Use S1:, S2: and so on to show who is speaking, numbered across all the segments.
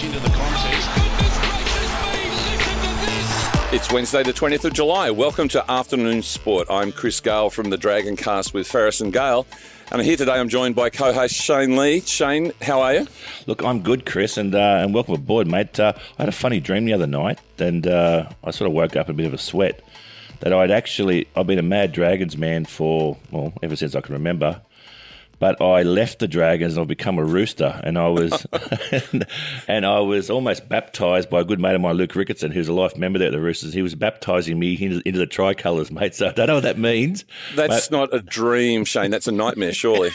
S1: much into the contest.
S2: It's Wednesday, the 20th of July. Welcome to Afternoon Sport. I'm Chris Gale from the Dragon Cast with Ferris and Gale. And here today I'm joined by co host Shane Lee. Shane, how are you?
S3: Look, I'm good, Chris, and uh, and welcome aboard, mate. Uh, I had a funny dream the other night, and uh, I sort of woke up in a bit of a sweat. That I'd actually, I've been a Mad Dragons man for, well, ever since I can remember but I left the Dragons and I've become a Rooster, and I was and, and, I was almost baptised by a good mate of mine, Luke Ricketson, who's a life member there at the Roosters. He was baptising me into, into the tricolours, mate. So I don't know what that means.
S2: That's but... not a dream, Shane. That's a nightmare, surely.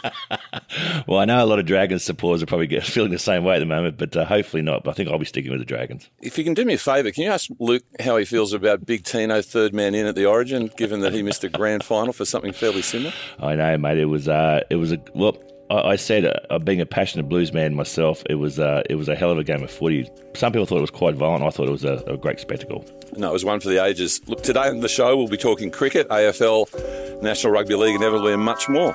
S3: well, I know a lot of Dragons supporters are probably feeling the same way at the moment, but uh, hopefully not. But I think I'll be sticking with the Dragons.
S2: If you can do me a favour, can you ask Luke how he feels about Big Tino, third man in at the Origin, given that he missed a grand final for something fairly similar?
S3: I know, mate. It was. Uh, it was a well. I, said, uh, being a passionate blues man myself, it was uh, it was a hell of a game of footy. Some people thought it was quite violent. I thought it was a, a great spectacle.
S2: No, it was one for the ages. Look, today on the show we'll be talking cricket, AFL, National Rugby League, and everywhere much more.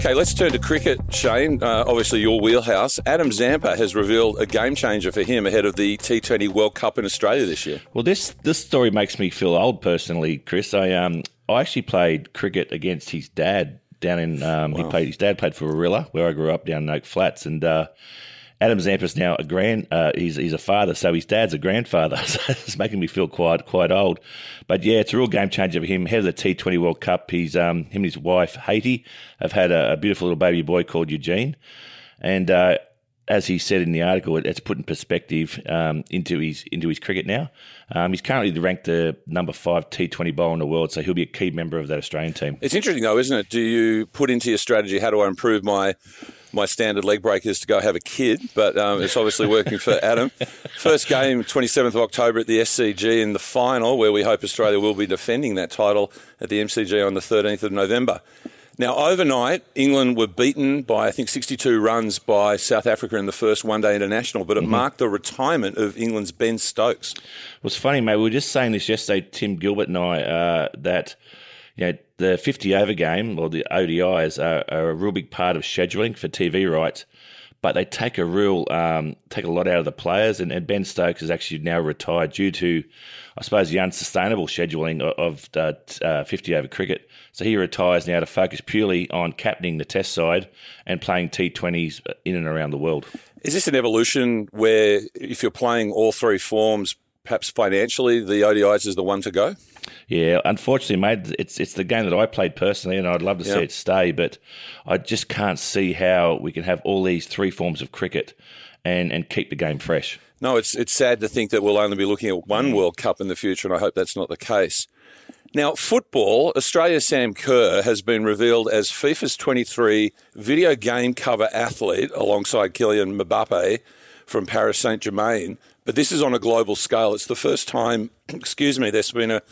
S2: Okay, let's turn to cricket, Shane. Uh, obviously, your wheelhouse. Adam Zampa has revealed a game changer for him ahead of the T20 World Cup in Australia this year.
S3: Well, this this story makes me feel old personally, Chris. I um I actually played cricket against his dad down in um, wow. he played his dad played for Warilla, where I grew up down in Oak Flats, and. Uh, Adam Zampa's now a grand. Uh, he's he's a father, so his dad's a grandfather. So it's making me feel quite quite old. But yeah, it's a real game changer for him. Head of the T Twenty World Cup. He's um him and his wife Haiti have had a, a beautiful little baby boy called Eugene, and. Uh, as he said in the article, it's put in perspective um, into his into his cricket now. Um, he's currently ranked the number five T20 bowler in the world, so he'll be a key member of that Australian team.
S2: It's interesting, though, isn't it? Do you put into your strategy how do I improve my my standard leg break is to go have a kid, but um, it's obviously working for Adam. First game, 27th of October at the SCG in the final, where we hope Australia will be defending that title at the MCG on the 13th of November. Now, overnight, England were beaten by, I think, 62 runs by South Africa in the first one day international, but it mm-hmm. marked the retirement of England's Ben Stokes. It
S3: was funny, mate. We were just saying this yesterday, Tim Gilbert and I, uh, that you know, the 50 over game or the ODIs are, are, a real big part of scheduling for TV rights, but they take a real um, take a lot out of the players. And, and, Ben Stokes is actually now retired due to, I suppose, the unsustainable scheduling of, of uh, 50 over cricket. So he retires now to focus purely on captaining the Test side and playing T20s in and around the world.
S2: Is this an evolution where if you're playing all three forms, perhaps financially, the ODIs is the one to go?
S3: Yeah, unfortunately, mate, it's it's the game that I played personally, and I'd love to yep. see it stay, but I just can't see how we can have all these three forms of cricket and and keep the game fresh.
S2: No, it's it's sad to think that we'll only be looking at one World Cup in the future, and I hope that's not the case. Now, football, Australia's Sam Kerr has been revealed as FIFA's 23 video game cover athlete alongside Kylian Mbappe from Paris Saint Germain. But this is on a global scale. It's the first time, excuse me, there's been a,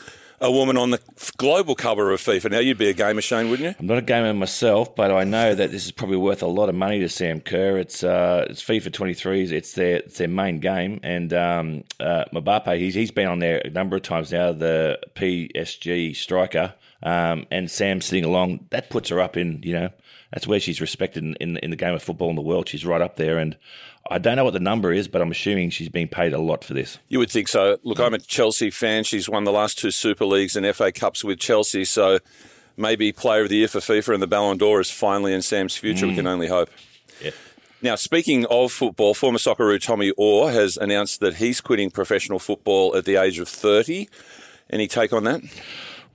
S2: a woman on the global cover of FIFA. Now, you'd be a gamer, Shane, wouldn't you?
S3: I'm not a gamer myself, but I know that this is probably worth a lot of money to Sam Kerr. It's uh, it's FIFA 23s. It's their it's their main game, and um, uh, Mbappe, he's he's been on there a number of times now. The PSG striker, um, and Sam sitting along. That puts her up in you know that's where she's respected in, in, in the game of football in the world. She's right up there, and I don't know what the number is, but I'm assuming she's being paid a lot for this.
S2: You would think so. Look, I'm a Chelsea fan. She's won the last two Super Leagues and FA Cups with Chelsea, so maybe Player of the Year for FIFA and the Ballon d'Or is finally in Sam's future. Mm. We can only hope.
S3: Yeah.
S2: Now, speaking of football, former Socceroo Tommy Oar has announced that he's quitting professional football at the age of 30. Any take on that?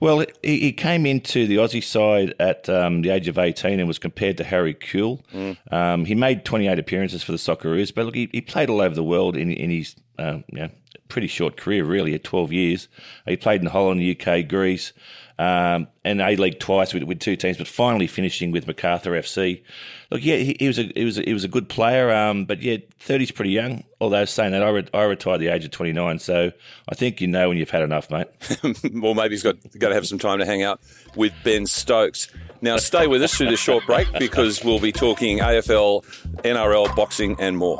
S3: Well, he, he came into the Aussie side at um, the age of 18 and was compared to Harry Kewell. Mm. Um, he made 28 appearances for the Socceroos, but look, he, he, played all over the world in, in his um, you know, pretty short career, really, at 12 years. He played in Holland, UK, Greece, um, and A League twice with, with two teams, but finally finishing with Macarthur FC. Look, yeah, he, he was a he was a, he was a good player, um, but yeah, 30's pretty young. Although saying that, I, re- I retired at the age of 29, so I think you know when you've had enough, mate.
S2: well, maybe he's got got to have some time to hang out with Ben Stokes. Now, stay with us through this short break because we'll be talking AFL, NRL, boxing, and more.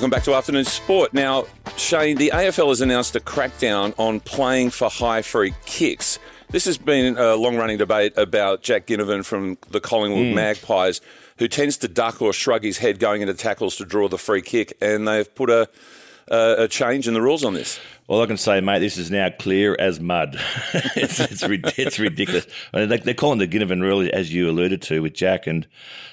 S2: Welcome back to Afternoon Sport. Now, Shane, the AFL has announced a crackdown on playing for high free kicks. This has been a long running debate about Jack Ginnivan from the Collingwood mm. Magpies, who tends to duck or shrug his head going into tackles to draw the free kick, and they've put a, a, a change in the rules on this.
S3: All I can say, mate, this is now clear as mud. it's, it's, it's, ridiculous. I mean, they, are calling the Ginnivan rule, as you alluded to, with Jack. And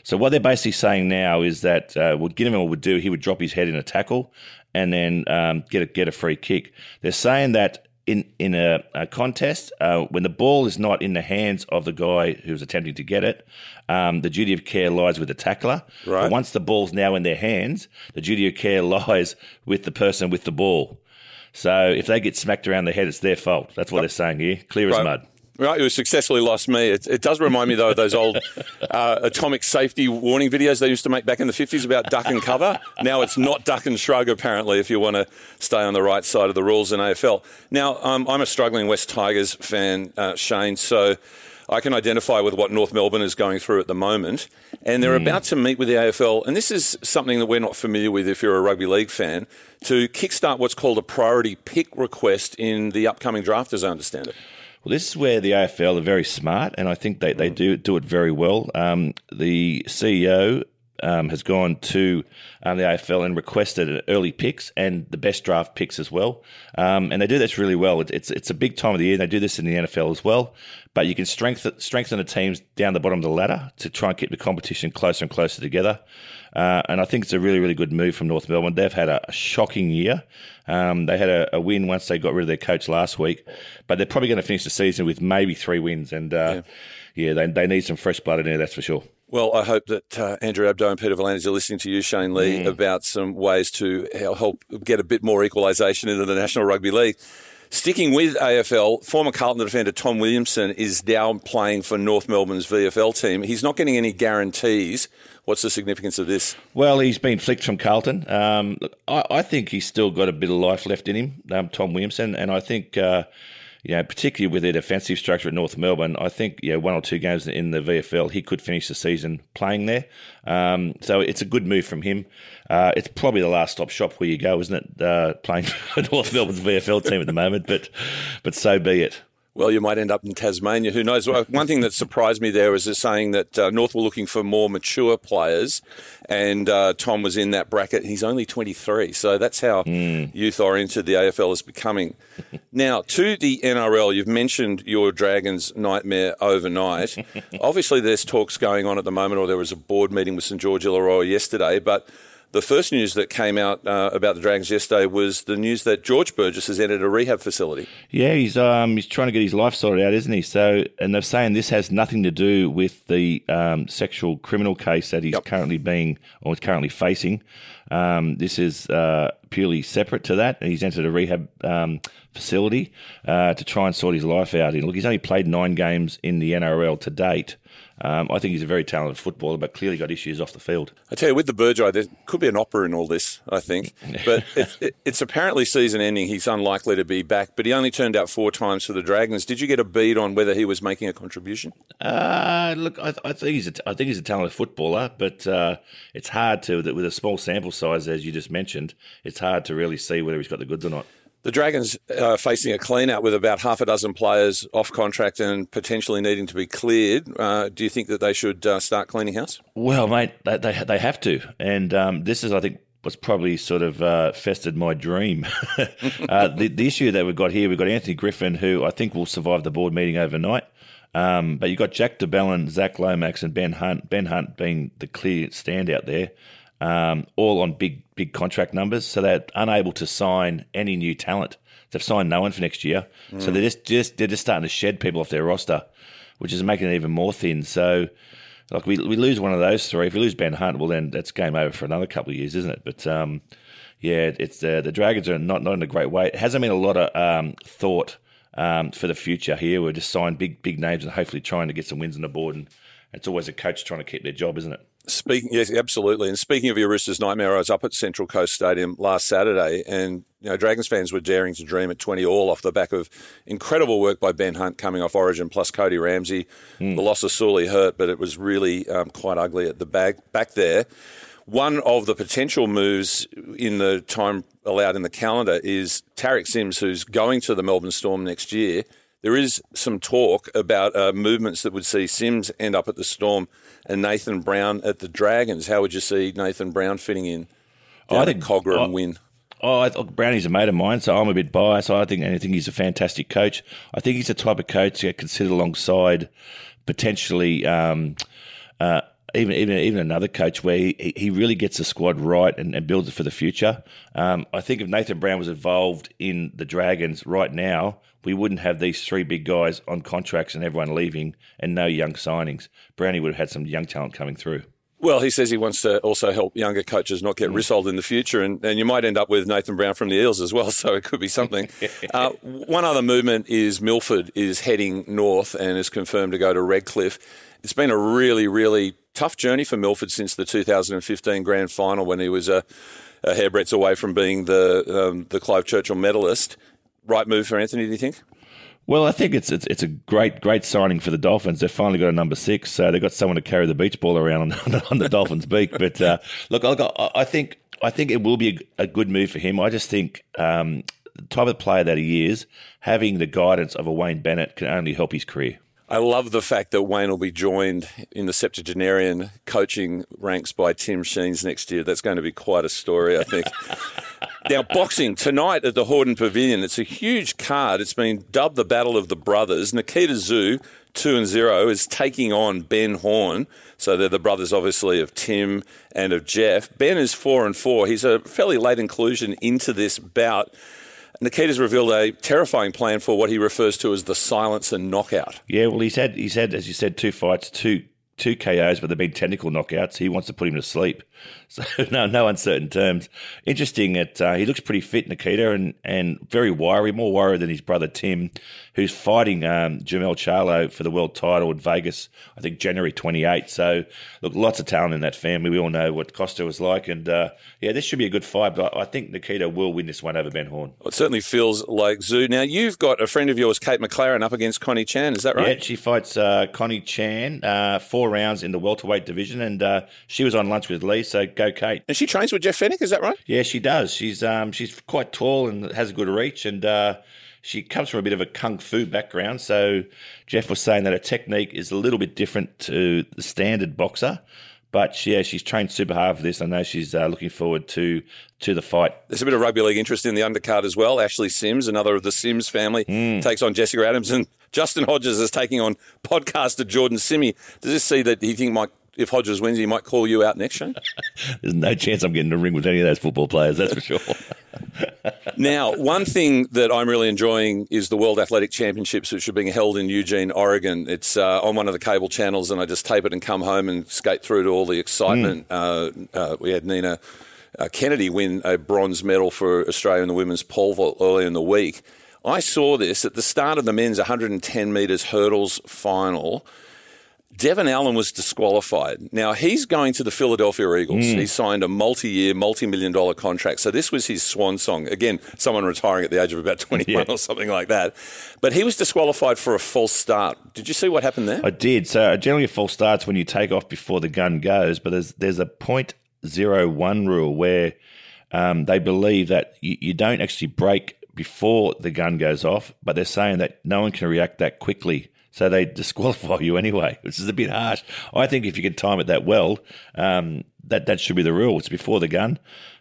S3: so what they're basically saying now is that uh, what Ginnivan would do, he would drop his head in a tackle and then um, get a, get a free kick. They're saying that in in a, a contest, uh, when the ball is not in the hands of the guy who's attempting to get it, um, the duty of care lies with the tackler. Right. But once the ball's now in their hands, the duty of care lies with the person with the ball. So if they get smacked around the head, it's their fault. That's what they're saying here. Clear as mud.
S2: Right, you successfully lost me. It, it, does remind me though of those old uh, atomic safety warning videos they used to make back in the fifties about duck and cover. Now it's not duck and shrug apparently if you want to stay on the right side of the rules in AFL. Now um, I'm a struggling West Tigers fan, uh, Shane. So I can identify with what North Melbourne is going through at the moment. And they're mm. about to meet with the AFL, and this is something that we're not familiar with if you're a rugby league fan, to kickstart what's called a priority pick request in the upcoming draft, as I understand it.
S3: Well, this is where the AFL are very smart, and I think they, they mm. do do it very well. Um, the CEO um, has gone to um, the AFL and requested early picks and the best draft picks as well. Um, and they do this really well. It, it's it's a big time of the year. They do this in the NFL as well. But you can strengthen strengthen the teams down the bottom of the ladder to try and keep the competition closer and closer together. Uh, and I think it's a really really good move from North Melbourne. They've had a, a shocking year. Um, they had a, a, win once they got rid of their coach last week, but they're probably going to finish the season with maybe three wins. And uh, yeah, yeah they, they need some fresh blood in there. That's for sure.
S2: Well, I hope that uh, Andrew Abdo and Peter V'landys are listening to you, Shane Lee, mm. about some ways to help get a bit more equalisation into the National Rugby League. Sticking with AFL, former Carlton defender Tom Williamson is now playing for North Melbourne's VFL team. He's not getting any guarantees. What's the significance of this?
S3: Well, he's been flicked from Carlton. Um, I, I, think he's still got a bit of life left in him, um, Tom Williamson, and I think. Uh, you know, particularly with their defensive structure at North Melbourne, I think you know, one or two games in the VFL, he could finish the season playing there. Um, so it's a good move from him. Uh, it's probably the last stop shop where you go, isn't it? Uh, playing North Melbourne's VFL team at the moment, but but so be it
S2: well, you might end up in Tasmania. Who knows? One thing that surprised me there was the saying that uh, North were looking for more mature players, and uh, Tom was in that bracket. He's only 23, so that's how mm. youth oriented the AFL is becoming. now, to the NRL, you've mentioned your Dragons nightmare overnight. Obviously, there's talks going on at the moment, or there was a board meeting with St George Illawarra yesterday, but the first news that came out uh, about the Dragons yesterday was the news that George Burgess has entered a rehab facility.
S3: Yeah, he's um, he's trying to get his life sorted out, isn't he? So, and they're saying this has nothing to do with the um, sexual criminal case that he's yep. currently being or is currently facing. Um, this is uh, purely separate to that. He's entered a rehab um, facility uh, to try and sort his life out. In look, he's only played nine games in the NRL to date. Um, I think he's a very talented footballer, but clearly got issues off the field.
S2: I tell you, with the Burgeye, there could be an opera in all this, I think. But it, it, it's apparently season ending. He's unlikely to be back, but he only turned out four times for the Dragons. Did you get a bead on whether he was making a contribution?
S3: Uh, look, I, I think he's a, I think he's a talented footballer, but uh, it's hard to, with a small sample size, as you just mentioned, it's hard to really see whether he's got the goods or not.
S2: The Dragons are facing a clean out with about half a dozen players off contract and potentially needing to be cleared. Uh, do you think that they should uh, start cleaning house?
S3: Well, mate, they, they, they have to. And um, this is, I think, what's probably sort of uh, festered my dream. uh, the, the, issue that we've got here, we've got Anthony Griffin, who I think will survive the board meeting overnight. Um, but you've got Jack de Belin, Zach Lomax, and Ben Hunt. Ben Hunt being the clear standout there. Um, all on big big contract numbers, so they're unable to sign any new talent. They've signed no one for next year, mm. so they're just, just they're just starting to shed people off their roster, which is making it even more thin. So, like we we lose one of those three. If we lose Ben Hunt, well then that's game over for another couple of years, isn't it? But um, yeah, it's uh, the Dragons are not not in a great way. It hasn't been a lot of um, thought um, for the future here. We're just signing big big names and hopefully trying to get some wins on the board. And it's always a coach trying to keep their job, isn't it?
S2: Speaking, yes, absolutely. And speaking of your Roosters nightmare, I was up at Central Coast Stadium last Saturday, and you know, Dragons fans were daring to dream at twenty all off the back of incredible work by Ben Hunt coming off Origin, plus Cody Ramsey. Mm. The loss of Sully hurt, but it was really um, quite ugly at the back back there. One of the potential moves in the time allowed in the calendar is Tariq Sims, who's going to the Melbourne Storm next year. There is some talk about uh, movements that would see Sims end up at the Storm and Nathan Brown at the Dragons. How would you see Nathan Brown fitting in? I think Kogarah and Win.
S3: Oh, I, Brownie's a mate of mine, so I'm a bit biased. I think I think he's a fantastic coach. I think he's the type of coach to get considered alongside potentially um, uh, even even even another coach where he, he really gets the squad right and, and builds it for the future. Um, I think if Nathan Brown was involved in the Dragons right now, we wouldn't have these three big guys on contracts and everyone leaving and no young signings. Brownie would have had some young talent coming through.
S2: Well, he says he wants to also help younger coaches not get mm. rissoled in the future, and, and you might end up with Nathan Brown from the Eels as well, so it could be something. uh, one other movement is Milford is heading north and is confirmed to go to Redcliffe. It's been a really, really tough journey for Milford since the 2015 grand final when he was a, a hairbreadth away from being the um, the Clive Churchill medalist. Right move for Anthony, do you think?
S3: Well, I think it's, it's it's a great great signing for the Dolphins. They've finally got a number six, so they've got someone to carry the beach ball around on, on the Dolphins' beak. But uh, look, I, I think I think it will be a, a good move for him. I just think um, the type of player that he is, having the guidance of a Wayne Bennett can only help his career.
S2: I love the fact that Wayne will be joined in the septuagenarian coaching ranks by Tim Sheens next year. That's going to be quite a story, I think. now, boxing tonight at the Hordern Pavilion. It's a huge card. It's been dubbed the Battle of the Brothers. Nikita Tszyu, two and zero, is taking on Ben Horn. So they're the brothers, obviously, of Tim and of Jeff. Ben is four and four. He's a fairly late inclusion into this bout. Nikita's revealed a terrifying plan for what he refers to as the silence and knockout.
S3: Yeah, well, he's had he's had, as you said, two fights, two two KOs, but they've been technical knockouts. He wants to put him to sleep. So no, no uncertain terms. Interesting that uh, he looks pretty fit, Nikita, and and very wiry, more wiry than his brother Tim, who's fighting um, Jermell Charlo for the world title in Vegas. I think January 28. So look, lots of talent in that family. We all know what Kostya was like, and uh, yeah, this should be a good fight. But I think Nikita will win this one over Ben Horn.
S2: Well, it certainly feels like Zoo. Now you've got a friend of yours, Kate McLaren, up against Connie Chan. Is that right?
S3: Yeah, she fights uh, Connie Chan uh, four rounds in the welterweight division, and uh, she was on lunch with Lee. So go, Kate.
S2: And she trains with Jeff Fenech, is that right?
S3: Yeah, she does. She's um, she's quite tall and has a good reach, and uh, she comes from a bit of a kung fu background. So Jeff was saying that her technique is a little bit different to the standard boxer. But yeah, she's trained super hard for this. I know she's uh, looking forward to to the fight.
S2: There's a bit of rugby league interest in the undercard as well. Ashley Sims, another of the Sims family, mm. takes on Jessica Adams, and Justin Hodges is taking on podcaster Jordan Simi. Does this see that you think might if Hodges wins, he might call you out next show.
S3: There's no chance I'm getting a ring with any of those football players, that's for sure.
S2: now, one thing that I'm really enjoying is the World Athletic Championships, which are being held in Eugene, Oregon. It's uh, on one of the cable channels, and I just tape it and come home and skate through to all the excitement. Mm. Uh, uh, we had Nina uh, Kennedy win a bronze medal for Australia in the women's pole vault earlier in the week. I saw this at the start of the men's 110 metres hurdles final. Devon Allen was disqualified. Now he's going to the Philadelphia Eagles. Mm. He signed a multi-year, multi-million dollar contract. So this was his swan song. Again, someone retiring at the age of about 21 yeah. or something like that. But he was disqualified for a false start. Did you see what happened there?
S3: I did. So generally a false start's when you take off before the gun goes, but there's there's a point zero one rule where um, they believe that you, you don't actually break before the gun goes off, but they're saying that no one can react that quickly So they disqualify you anyway, which is a bit harsh. I think if you can time it that well, um, that that should be the rule. It's before the gun.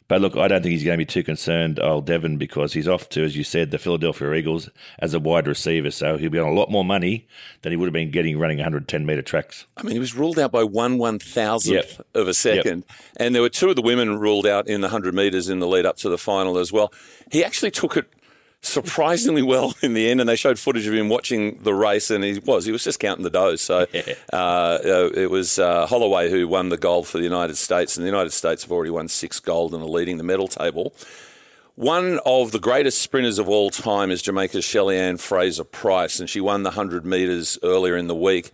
S3: But look, I don't think he's going to be too concerned, old Devon, because he's off to, as you said, the Philadelphia Eagles as a wide receiver. So he'll be on a lot more money than he would have been getting running 110 metre tracks.
S2: I mean, he was ruled out by one one thousandth yep. of a second. Yep. And there were two of the women ruled out in the 100 metres in the lead up to the final as well. He actually took it surprisingly well in the end, and they showed footage of him watching the race, and he was he was just counting the dough. So yeah. uh, uh, it was uh, Holloway who won the gold for the United States, and the United States have already won six gold and are leading the medal table. One of the greatest sprinters of all time is Jamaica's Shelly-Ann Fraser-Pryce, and she won the 100 metres earlier in the week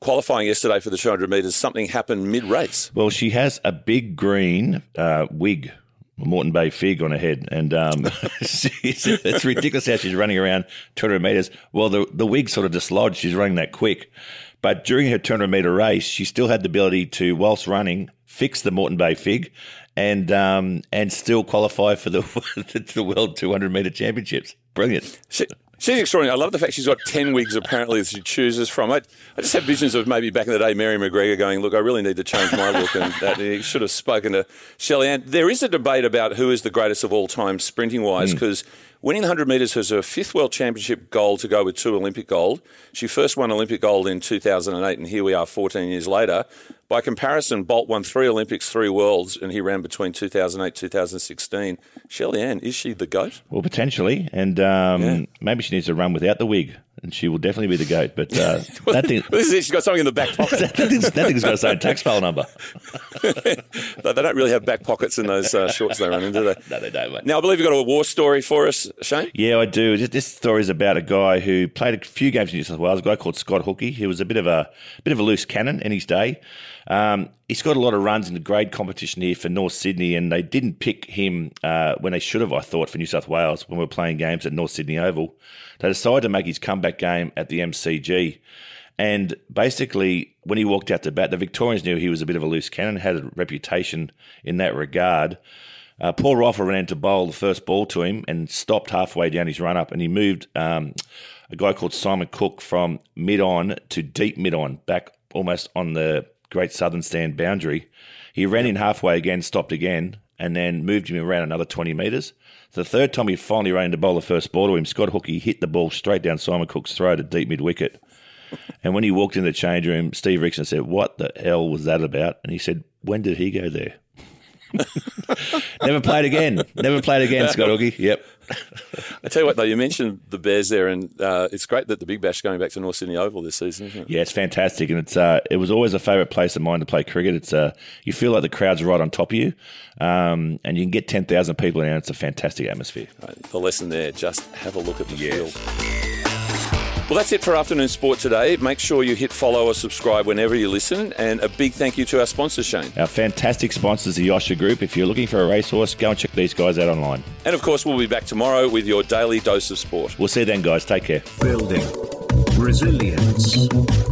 S2: qualifying yesterday for the 200 metres, something happened mid race.
S3: Well, she has a big green uh, wig Moreton Bay fig on her head, and um, it's ridiculous how she's running around 200 metres. Well, the the wig sort of dislodged. She's running that quick, but during her 200 metre race, she still had the ability to, whilst running, fix the Moreton Bay fig, and um, and still qualify for the the World 200 metre Championships. Brilliant.
S2: She, She's extraordinary. I love the fact she's got 10 wigs apparently that she chooses from. I, I just have visions of maybe back in the day Mary McGregor going, Look, I really need to change my look. And that he should have spoken to Shelly-Ann. There is a debate about who is the greatest of all time sprinting wise because. Mm. Winning the 100 metres was her fifth World Championship gold to go with two Olympic gold. She first won Olympic gold in 2008, and here we are 14 years later. By comparison, Bolt won three Olympics, three Worlds, and he ran between 2008 2016. Shelly-Ann, is she the GOAT?
S3: Well, potentially. And um, yeah. maybe she needs to run without the wig and she will definitely be the goat. But uh, that thing,
S2: she's got something in the back pocket.
S3: that, thing's, that thing's got its own tax file number.
S2: they don't really have back pockets in those uh, shorts they run in, do they?
S3: no, they don't. Mate.
S2: Now I believe you've got a war story for us, Shane.
S3: Yeah, I do. This story is about a guy who played a few games in New South Wales. A guy called Scott Hookey. He was a bit of a bit of a loose cannon in his day. Um, he's got a lot of runs in the grade competition here for North Sydney, and they didn't pick him uh, when they should have, I thought, for New South Wales when we were playing games at North Sydney Oval. They decided to make his comeback game at the MCG. And basically, when he walked out to bat, the Victorians knew he was a bit of a loose cannon, had a reputation in that regard. Uh, Paul Reiffel ran to bowl the first ball to him and stopped halfway down his run up, and he moved um, a guy called Simon Cook from mid on to deep mid on, back almost on the Great Southern Stand boundary. He ran in halfway again, stopped again, and then moved him around another 20 metres. The third time he finally ran to bowl the first ball to him, Scott Hookey hit the ball straight down Simon Cook's throat at deep mid wicket. and when he walked in the change room, Steve Ericsson said, What the hell was that about? And he said, When did he go there? Never played again. Never played again, Scott Hookey. Yep.
S2: I tell you what, though, you mentioned the Bears there, and uh, it's great that the Big Bash is going back to North Sydney Oval this season, isn't it?
S3: Yeah, it's fantastic, and it's uh, it was always a favourite place of mine to play cricket. It's uh, you feel like the crowd's right on top of you, um, and you can get ten thousand people in, and it's a fantastic atmosphere.
S2: Right, the lesson there: just have a look at the yes. field. Well, that's it for Afternoon Sport today. Make sure you hit follow or subscribe whenever you listen. And a big thank you to our sponsors, Shane.
S3: Our fantastic sponsors, the Osher Group. If you're looking for a racehorse, go and check these guys out online.
S2: And of course, we'll be back tomorrow with your daily dose of sport.
S3: We'll see you then, guys. Take care.
S1: Building Resilience